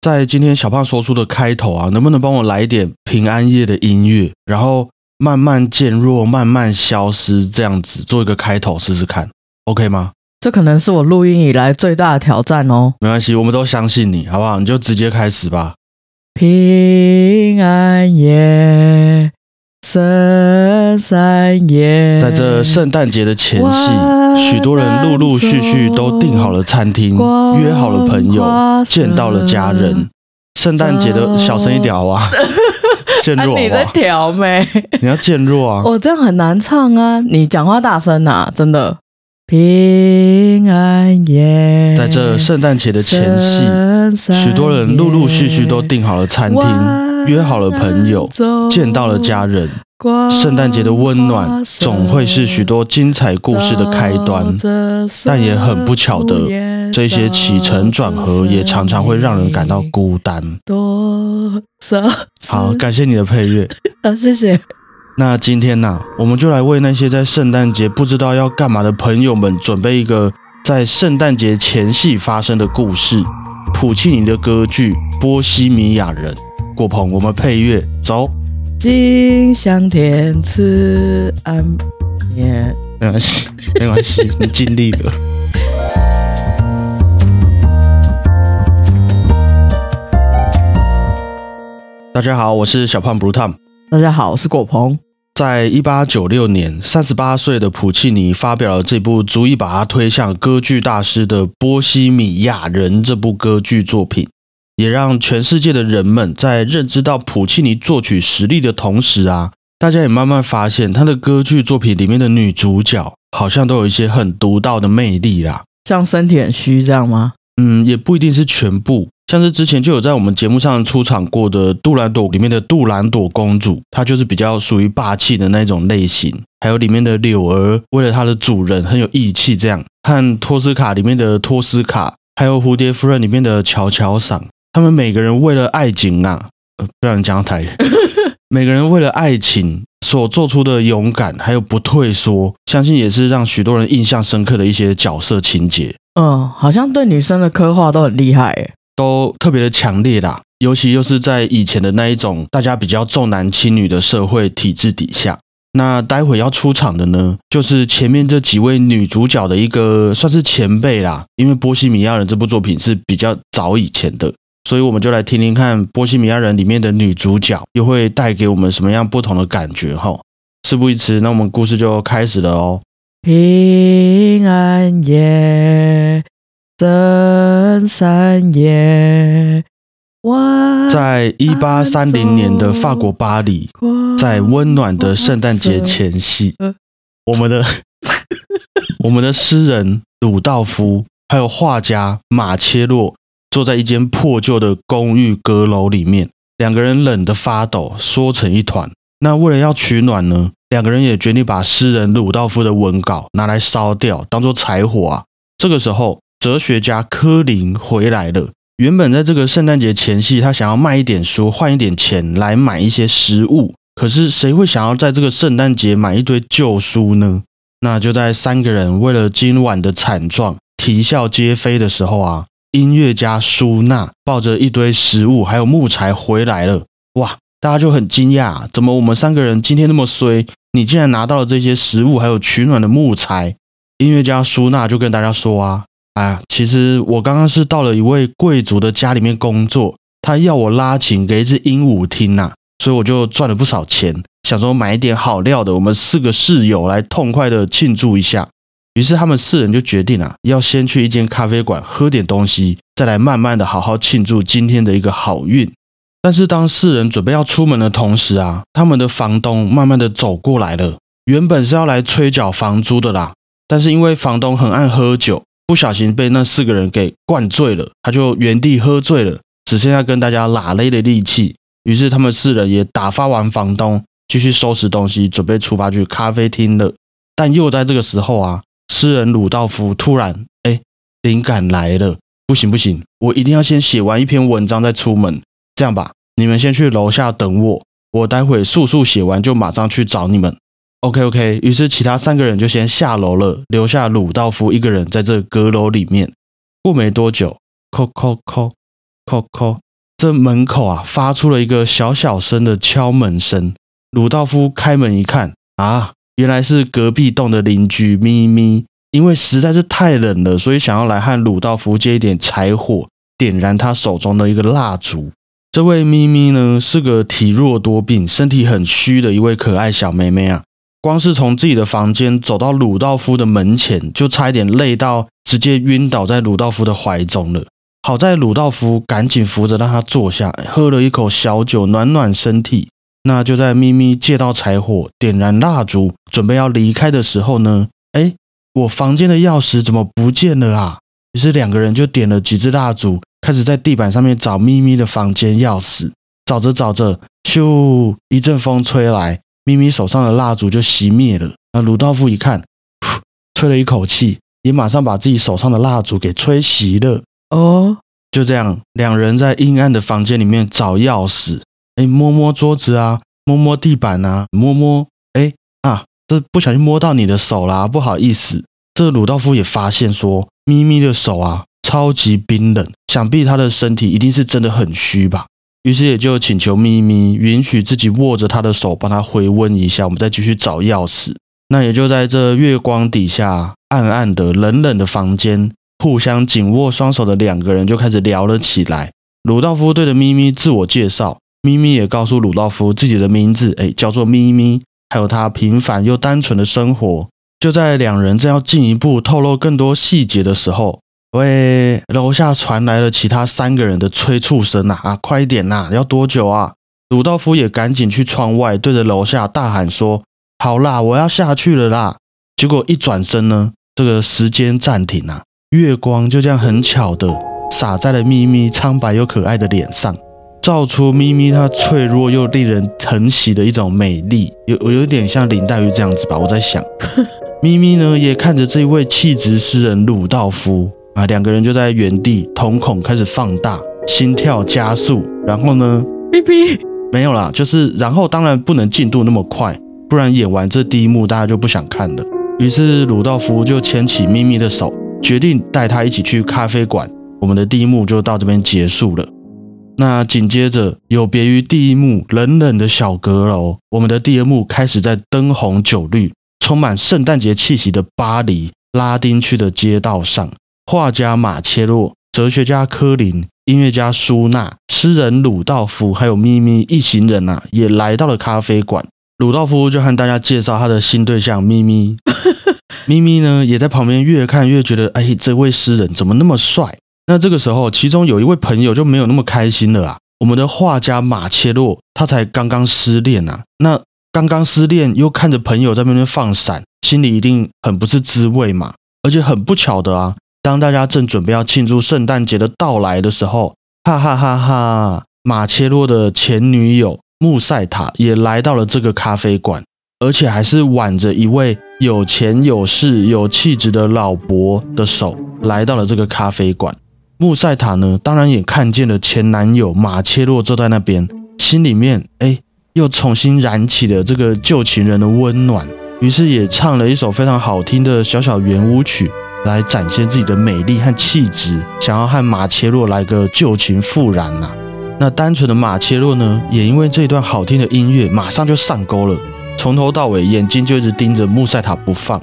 在今天小胖说出的开头啊，能不能帮我来一点平安夜的音乐，然后慢慢渐弱，慢慢消失，这样子做一个开头试试看，OK 吗？这可能是我录音以来最大的挑战哦。没关系，我们都相信你，好不好？你就直接开始吧。平安夜，圣三夜，在这圣诞节的前夕，许多人陆陆续续都订好了餐厅，约好了朋友，见到了家人。圣诞节的小声一点好吧？渐弱好不好？你在调没？你要渐弱啊！我这样很难唱啊！你讲话大声啊，真的。平安夜，在这圣诞节的前夕，许多人陆陆续续都订好了餐厅，约好了朋友，见到了家人。圣诞节的温暖总会是许多精彩故事的开端，但也很不巧的，这些起承转合也常常会让人感到孤单。好，感谢你的配乐。啊，谢谢。那今天呢，我们就来为那些在圣诞节不知道要干嘛的朋友们准备一个在圣诞节前夕发生的故事——普契尼的歌剧《波西米亚人》。果鹏，我们配乐走。吉祥天赐安眠。没关系，没关系，你尽力了。大家好，我是小胖 Blue Tom。大家好，我是果鹏。在一八九六年，三十八岁的普契尼发表了这部足以把他推向歌剧大师的《波西米亚人》这部歌剧作品，也让全世界的人们在认知到普契尼作曲实力的同时啊，大家也慢慢发现他的歌剧作品里面的女主角好像都有一些很独到的魅力啦。像身体很虚这样吗？嗯，也不一定是全部。像是之前就有在我们节目上出场过的《杜兰朵》里面的杜兰朵公主，她就是比较属于霸气的那种类型。还有里面的柳儿，为了她的主人很有义气，这样。和托斯卡里面的托斯卡，还有蝴蝶夫人里面的乔乔桑，他们每个人为了爱情啊，呃，不让人讲台，每个人为了爱情所做出的勇敢还有不退缩，相信也是让许多人印象深刻的一些角色情节。嗯，好像对女生的刻画都很厉害诶。都特别的强烈啦，尤其又是在以前的那一种大家比较重男轻女的社会体制底下。那待会要出场的呢，就是前面这几位女主角的一个算是前辈啦。因为《波西米亚人》这部作品是比较早以前的，所以我们就来听听看《波西米亚人》里面的女主角又会带给我们什么样不同的感觉哈。事不宜迟，那我们故事就开始了哦。平安夜。圣三夜，在一八三零年的法国巴黎，在温暖的圣诞节前夕，我们的 我们的诗人鲁道夫还有画家马切洛坐在一间破旧的公寓阁楼里面，两个人冷得发抖，缩成一团。那为了要取暖呢，两个人也决定把诗人鲁道夫的文稿拿来烧掉，当做柴火啊。这个时候。哲学家柯林回来了。原本在这个圣诞节前夕，他想要卖一点书，换一点钱来买一些食物。可是谁会想要在这个圣诞节买一堆旧书呢？那就在三个人为了今晚的惨状啼笑皆非的时候啊，音乐家舒娜抱着一堆食物还有木材回来了。哇，大家就很惊讶，怎么我们三个人今天那么衰？你竟然拿到了这些食物还有取暖的木材？音乐家舒娜就跟大家说啊。啊，其实我刚刚是到了一位贵族的家里面工作，他要我拉琴给一只鹦鹉听呐，所以我就赚了不少钱，想说买一点好料的，我们四个室友来痛快的庆祝一下。于是他们四人就决定啊，要先去一间咖啡馆喝点东西，再来慢慢的好好庆祝今天的一个好运。但是当四人准备要出门的同时啊，他们的房东慢慢的走过来了，原本是要来催缴房租的啦，但是因为房东很爱喝酒。不小心被那四个人给灌醉了，他就原地喝醉了，只剩下跟大家拉勒的力气。于是他们四人也打发完房东，继续收拾东西，准备出发去咖啡厅了。但又在这个时候啊，诗人鲁道夫突然哎，灵感来了，不行不行，我一定要先写完一篇文章再出门。这样吧，你们先去楼下等我，我待会速速写完就马上去找你们。OK OK，于是其他三个人就先下楼了，留下鲁道夫一个人在这阁楼里面。过没多久，叩叩叩叩叩，这门口啊发出了一个小小声的敲门声。鲁道夫开门一看，啊，原来是隔壁栋的邻居咪咪，因为实在是太冷了，所以想要来和鲁道夫借一点柴火，点燃他手中的一个蜡烛。这位咪咪呢，是个体弱多病、身体很虚的一位可爱小妹妹啊。光是从自己的房间走到鲁道夫的门前，就差一点累到直接晕倒在鲁道夫的怀中了。好在鲁道夫赶紧扶着让他坐下，喝了一口小酒暖暖身体。那就在咪咪借到柴火、点燃蜡烛，准备要离开的时候呢，哎，我房间的钥匙怎么不见了啊？于是两个人就点了几支蜡烛。开始在地板上面找咪咪的房间钥匙，找着找着，咻！一阵风吹来，咪咪手上的蜡烛就熄灭了。那鲁道夫一看，吹了一口气，也马上把自己手上的蜡烛给吹熄了。哦，就这样，两人在阴暗的房间里面找钥匙，哎，摸摸桌子啊，摸摸地板啊，摸摸，哎啊，这不小心摸到你的手啦，不好意思。这鲁道夫也发现说，咪咪的手啊。超级冰冷，想必他的身体一定是真的很虚吧。于是也就请求咪咪允许自己握着他的手，帮他回温一下。我们再继续找钥匙。那也就在这月光底下，暗暗的、冷冷的房间，互相紧握双手的两个人就开始聊了起来。鲁道夫对着咪咪自我介绍，咪咪也告诉鲁道夫自己的名字，哎，叫做咪咪，还有他平凡又单纯的生活。就在两人正要进一步透露更多细节的时候。喂，楼下传来了其他三个人的催促声呐！啊，快点呐！要多久啊？鲁道夫也赶紧去窗外，对着楼下大喊说：“好啦，我要下去了啦！”结果一转身呢，这个时间暂停啊，月光就这样很巧的洒在了咪咪苍白又可爱的脸上，照出咪咪她脆弱又令人疼惜的一种美丽，有有点像林黛玉这样子吧？我在想，咪咪呢也看着这一位气质诗人鲁道夫。啊，两个人就在原地，瞳孔开始放大，心跳加速，然后呢？咪咪，没有啦，就是然后当然不能进度那么快，不然演完这第一幕大家就不想看了。于是鲁道夫就牵起咪咪的手，决定带她一起去咖啡馆。我们的第一幕就到这边结束了。那紧接着，有别于第一幕冷冷的小阁楼，我们的第二幕开始在灯红酒绿、充满圣诞节气息的巴黎拉丁区的街道上。画家马切洛、哲学家科林、音乐家舒纳、诗人鲁道夫，还有咪咪一行人啊，也来到了咖啡馆。鲁道夫就和大家介绍他的新对象咪咪。咪咪呢，也在旁边越看越觉得，哎，这位诗人怎么那么帅？那这个时候，其中有一位朋友就没有那么开心了啊。我们的画家马切洛，他才刚刚失恋啊，那刚刚失恋又看着朋友在那边放闪，心里一定很不是滋味嘛。而且很不巧的啊。当大家正准备要庆祝圣诞节的到来的时候，哈哈哈哈！马切洛的前女友穆塞塔也来到了这个咖啡馆，而且还是挽着一位有钱有势有气质的老伯的手来到了这个咖啡馆。穆塞塔呢，当然也看见了前男友马切洛坐在那边，心里面哎，又重新燃起了这个旧情人的温暖，于是也唱了一首非常好听的小小圆舞曲。来展现自己的美丽和气质，想要和马切洛来个旧情复燃呐。那单纯的马切洛呢，也因为这段好听的音乐，马上就上钩了，从头到尾眼睛就一直盯着穆塞塔不放。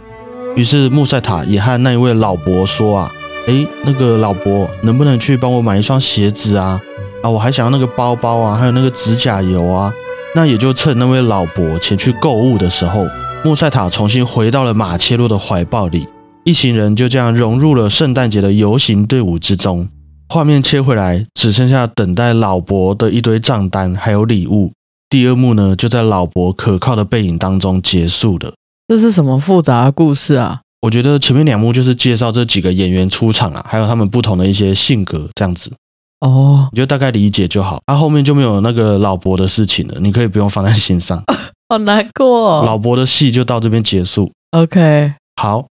于是穆塞塔也和那一位老伯说啊：“诶，那个老伯，能不能去帮我买一双鞋子啊？啊，我还想要那个包包啊，还有那个指甲油啊。”那也就趁那位老伯前去购物的时候，穆塞塔重新回到了马切洛的怀抱里。一行人就这样融入了圣诞节的游行队伍之中。画面切回来，只剩下等待老伯的一堆账单还有礼物。第二幕呢，就在老伯可靠的背影当中结束了。这是什么复杂的故事啊？我觉得前面两幕就是介绍这几个演员出场啊，还有他们不同的一些性格这样子。哦，你就大概理解就好。他后面就没有那个老伯的事情了，你可以不用放在心上。好难过。老伯的戏就到这边结束。OK，好。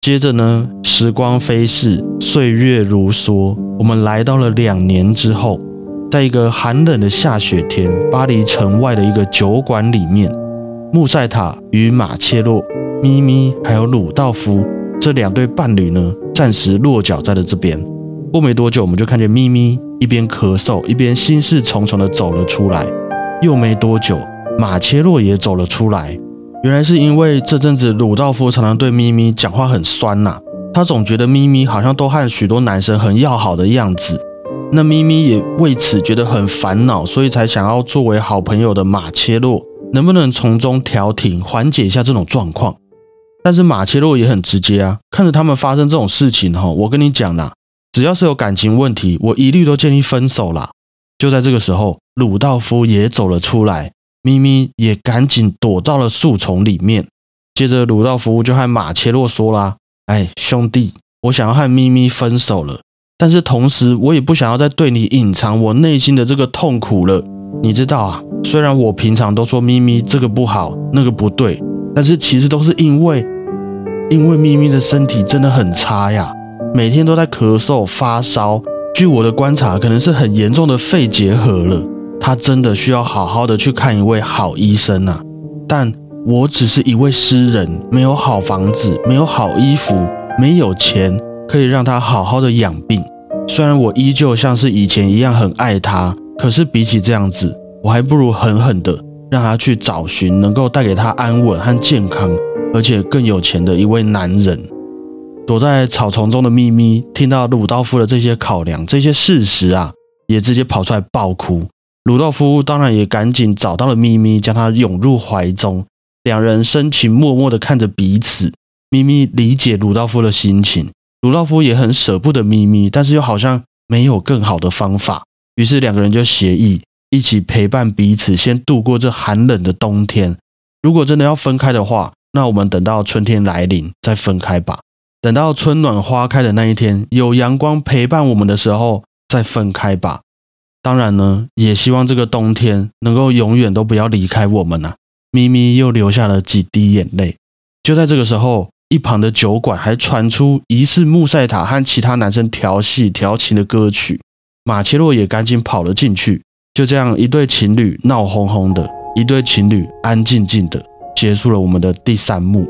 接着呢，时光飞逝，岁月如梭，我们来到了两年之后，在一个寒冷的下雪天，巴黎城外的一个酒馆里面，穆塞塔与马切洛、咪咪还有鲁道夫这两对伴侣呢，暂时落脚在了这边。过没多久，我们就看见咪咪一边咳嗽，一边心事重重的走了出来。又没多久，马切洛也走了出来。原来是因为这阵子鲁道夫常常对咪咪讲话很酸呐，他总觉得咪咪好像都和许多男生很要好的样子。那咪咪也为此觉得很烦恼，所以才想要作为好朋友的马切洛能不能从中调停，缓解一下这种状况。但是马切洛也很直接啊，看着他们发生这种事情哈，我跟你讲啦，只要是有感情问题，我一律都建议分手啦。就在这个时候，鲁道夫也走了出来，咪咪也赶紧躲到了树丛里面。接着鲁道夫就和马切洛说啦：“哎，兄弟，我想要和咪咪分手了。”但是同时，我也不想要再对你隐藏我内心的这个痛苦了。你知道啊，虽然我平常都说咪咪这个不好，那个不对，但是其实都是因为，因为咪咪的身体真的很差呀，每天都在咳嗽发烧。据我的观察，可能是很严重的肺结核了。他真的需要好好的去看一位好医生啊。但我只是一位诗人，没有好房子，没有好衣服，没有钱。可以让他好好的养病。虽然我依旧像是以前一样很爱他，可是比起这样子，我还不如狠狠的让他去找寻能够带给他安稳和健康，而且更有钱的一位男人。躲在草丛中的咪咪听到鲁道夫的这些考量、这些事实啊，也直接跑出来爆哭。鲁道夫当然也赶紧找到了咪咪，将她拥入怀中，两人深情脉脉的看着彼此。咪咪理解鲁道夫的心情。鲁道夫也很舍不得咪咪，但是又好像没有更好的方法，于是两个人就协议一起陪伴彼此，先度过这寒冷的冬天。如果真的要分开的话，那我们等到春天来临再分开吧。等到春暖花开的那一天，有阳光陪伴我们的时候再分开吧。当然呢，也希望这个冬天能够永远都不要离开我们呐。咪咪又流下了几滴眼泪。就在这个时候。一旁的酒馆还传出疑似穆塞塔和其他男生调戏调情的歌曲，马切洛也赶紧跑了进去。就这样，一对情侣闹哄哄的，一对情侣安静静的结束了我们的第三幕。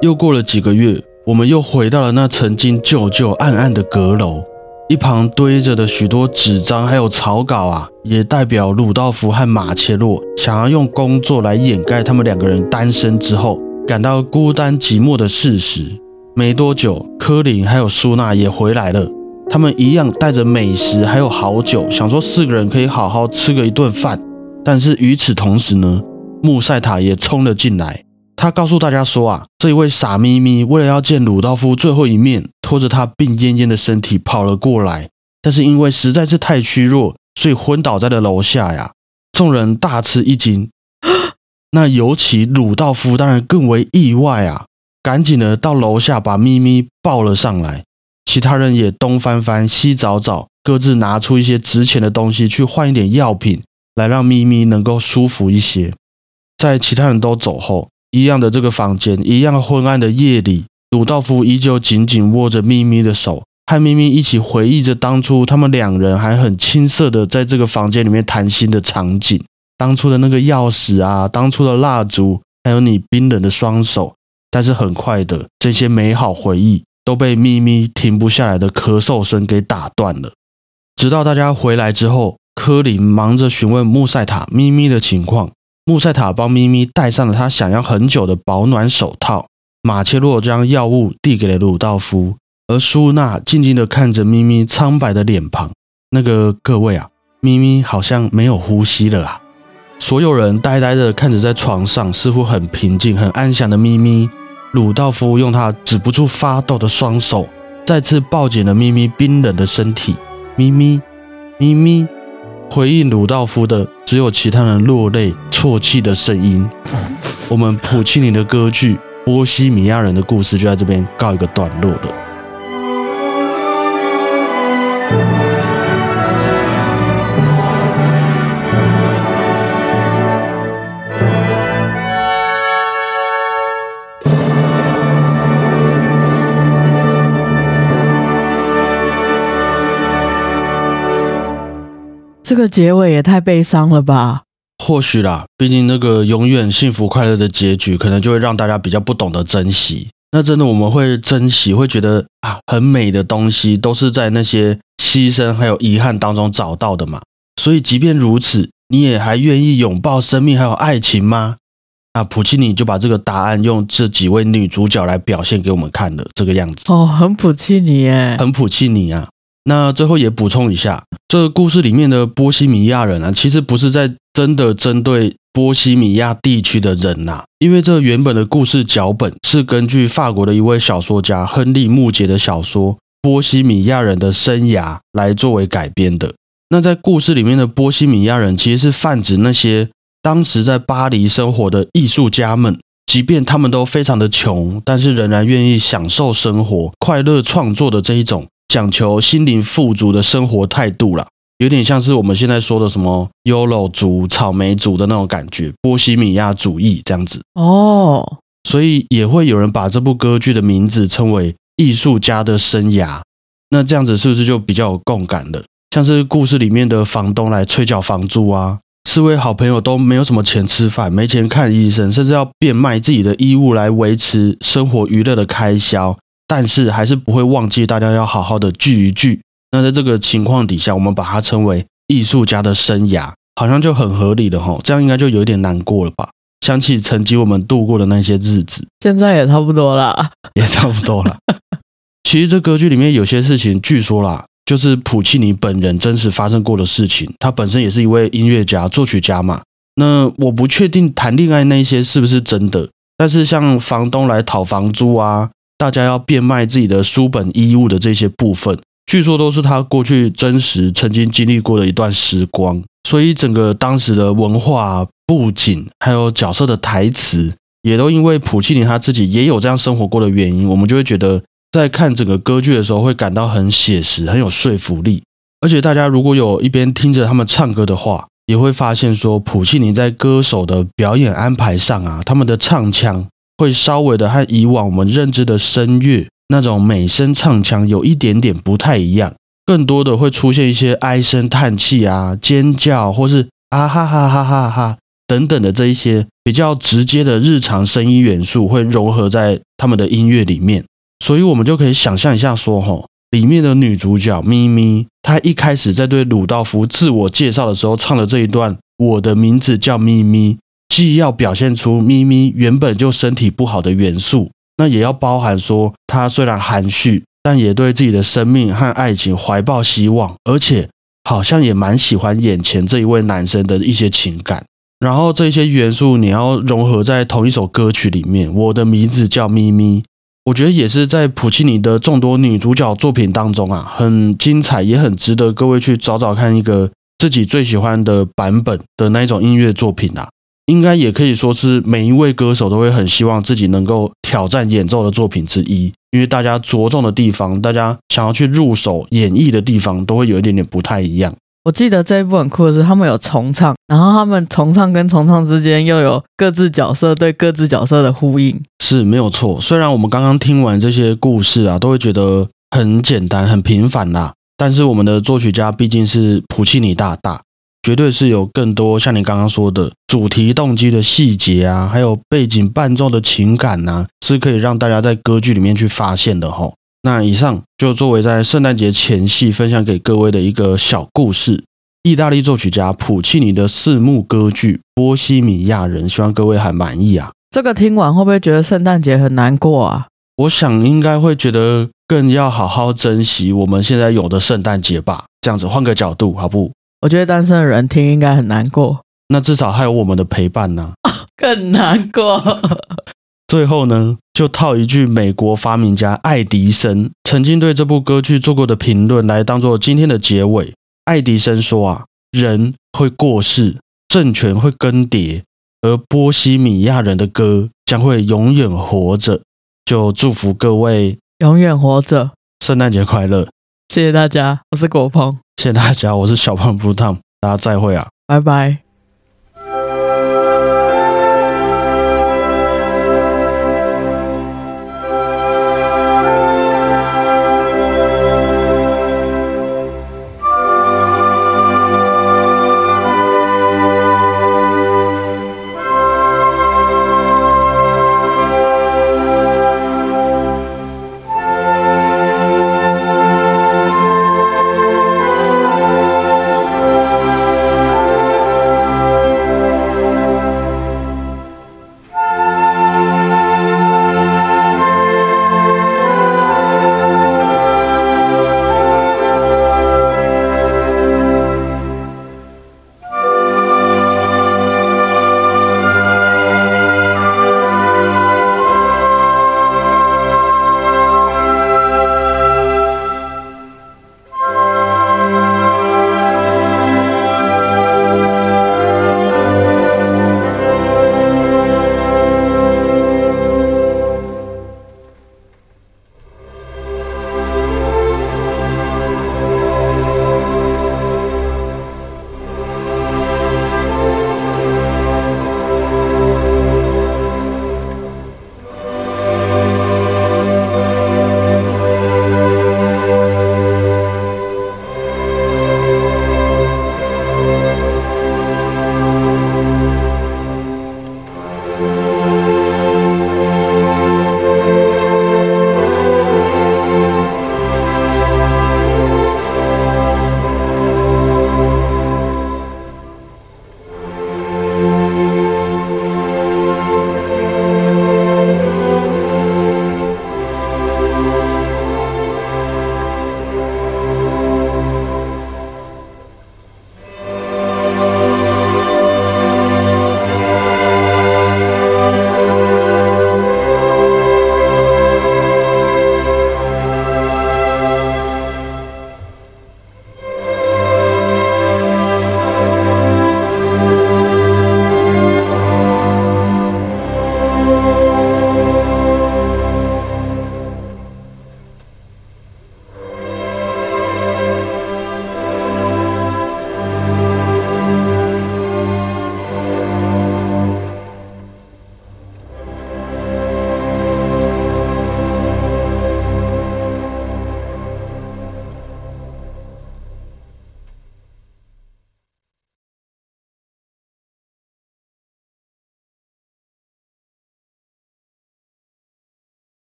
又过了几个月，我们又回到了那曾经旧旧暗暗的阁楼，一旁堆着的许多纸张还有草稿啊，也代表鲁道夫和马切洛想要用工作来掩盖他们两个人单身之后。感到孤单寂寞的事实。没多久，科林还有苏娜也回来了。他们一样带着美食还有好酒，想说四个人可以好好吃个一顿饭。但是与此同时呢，穆塞塔也冲了进来。他告诉大家说啊，这一位傻咪咪为了要见鲁道夫最后一面，拖着他病恹恹的身体跑了过来。但是因为实在是太虚弱，所以昏倒在了楼下呀。众人大吃一惊。那尤其鲁道夫当然更为意外啊，赶紧的到楼下把咪咪抱了上来。其他人也东翻翻西找找，各自拿出一些值钱的东西去换一点药品，来让咪咪能够舒服一些。在其他人都走后，一样的这个房间，一样昏暗的夜里，鲁道夫依旧紧紧握着咪咪的手，和咪咪一起回忆着当初他们两人还很青涩的在这个房间里面谈心的场景。当初的那个钥匙啊，当初的蜡烛，还有你冰冷的双手，但是很快的，这些美好回忆都被咪咪停不下来的咳嗽声给打断了。直到大家回来之后，科林忙着询问穆塞塔咪咪的情况，穆塞塔帮咪咪戴上了他想要很久的保暖手套。马切洛将药物递给了鲁道夫，而苏娜静静的看着咪咪苍白的脸庞。那个各位啊，咪咪好像没有呼吸了啊。所有人呆呆的看着在床上似乎很平静、很安详的咪咪。鲁道夫用他止不住发抖的双手，再次抱紧了咪咪冰冷的身体。咪咪，咪咪，回应鲁道夫的只有其他人落泪、啜泣的声音。我们普契尼的歌剧《波西米亚人的故事》就在这边告一个段落了。这个结尾也太悲伤了吧？或许啦，毕竟那个永远幸福快乐的结局，可能就会让大家比较不懂得珍惜。那真的我们会珍惜，会觉得啊，很美的东西都是在那些牺牲还有遗憾当中找到的嘛。所以即便如此，你也还愿意拥抱生命还有爱情吗？那普契尼就把这个答案用这几位女主角来表现给我们看的这个样子。哦，很普契尼耶，很普契尼啊。那最后也补充一下，这个故事里面的波西米亚人啊，其实不是在真的针对波西米亚地区的人呐，因为这原本的故事脚本是根据法国的一位小说家亨利·穆杰的小说《波西米亚人的生涯》来作为改编的。那在故事里面的波西米亚人，其实是泛指那些当时在巴黎生活的艺术家们，即便他们都非常的穷，但是仍然愿意享受生活、快乐创作的这一种。讲求心灵富足的生活态度啦，有点像是我们现在说的什么 “YOLO 族”、“草莓族”的那种感觉，波西米亚主义这样子哦。所以也会有人把这部歌剧的名字称为《艺术家的生涯》。那这样子是不是就比较有共感了？像是故事里面的房东来催缴房租啊，四位好朋友都没有什么钱吃饭，没钱看医生，甚至要变卖自己的衣物来维持生活娱乐的开销。但是还是不会忘记大家要好好的聚一聚。那在这个情况底下，我们把它称为艺术家的生涯，好像就很合理的哈。这样应该就有点难过了吧？想起曾经我们度过的那些日子，现在也差不多了，也差不多了。其实这歌剧里面有些事情，据说啦，就是普契尼本人真实发生过的事情。他本身也是一位音乐家、作曲家嘛。那我不确定谈恋爱那些是不是真的，但是像房东来讨房租啊。大家要变卖自己的书本、衣物的这些部分，据说都是他过去真实曾经经历过的一段时光。所以整个当时的文化布景，还有角色的台词，也都因为普契尼他自己也有这样生活过的原因，我们就会觉得在看整个歌剧的时候，会感到很写实，很有说服力。而且大家如果有一边听着他们唱歌的话，也会发现说，普契尼在歌手的表演安排上啊，他们的唱腔。会稍微的和以往我们认知的声乐那种美声唱腔有一点点不太一样，更多的会出现一些唉声叹气啊、尖叫或是啊哈哈哈哈哈等等的这一些比较直接的日常声音元素会融合在他们的音乐里面，所以我们就可以想象一下说，吼，里面的女主角咪咪，她一开始在对鲁道夫自我介绍的时候唱的这一段，我的名字叫咪咪。既要表现出咪咪原本就身体不好的元素，那也要包含说，他虽然含蓄，但也对自己的生命和爱情怀抱希望，而且好像也蛮喜欢眼前这一位男生的一些情感。然后这些元素你要融合在同一首歌曲里面，我的名字叫咪咪，我觉得也是在普契尼的众多女主角作品当中啊，很精彩，也很值得各位去找找看一个自己最喜欢的版本的那一种音乐作品啊。应该也可以说是每一位歌手都会很希望自己能够挑战演奏的作品之一，因为大家着重的地方，大家想要去入手演绎的地方，都会有一点点不太一样。我记得这一部很酷的是，他们有重唱，然后他们重唱跟重唱之间又有各自角色对各自角色的呼应，是没有错。虽然我们刚刚听完这些故事啊，都会觉得很简单、很平凡啦，但是我们的作曲家毕竟是普契尼大大。绝对是有更多像你刚刚说的主题动机的细节啊，还有背景伴奏的情感呐，是可以让大家在歌剧里面去发现的哈。那以上就作为在圣诞节前夕分享给各位的一个小故事，意大利作曲家普契尼的四幕歌剧《波西米亚人》，希望各位还满意啊。这个听完会不会觉得圣诞节很难过啊？我想应该会觉得更要好好珍惜我们现在有的圣诞节吧。这样子换个角度，好不？我觉得单身的人听应该很难过，那至少还有我们的陪伴呢，更难过。最后呢，就套一句美国发明家爱迪生曾经对这部歌剧做过的评论来当做今天的结尾。爱迪生说啊，人会过世，政权会更迭，而波西米亚人的歌将会永远活着。就祝福各位永远活着，圣诞节快乐。谢谢大家，我是果鹏。谢谢大家，我是小胖不烫，大家再会啊，拜拜。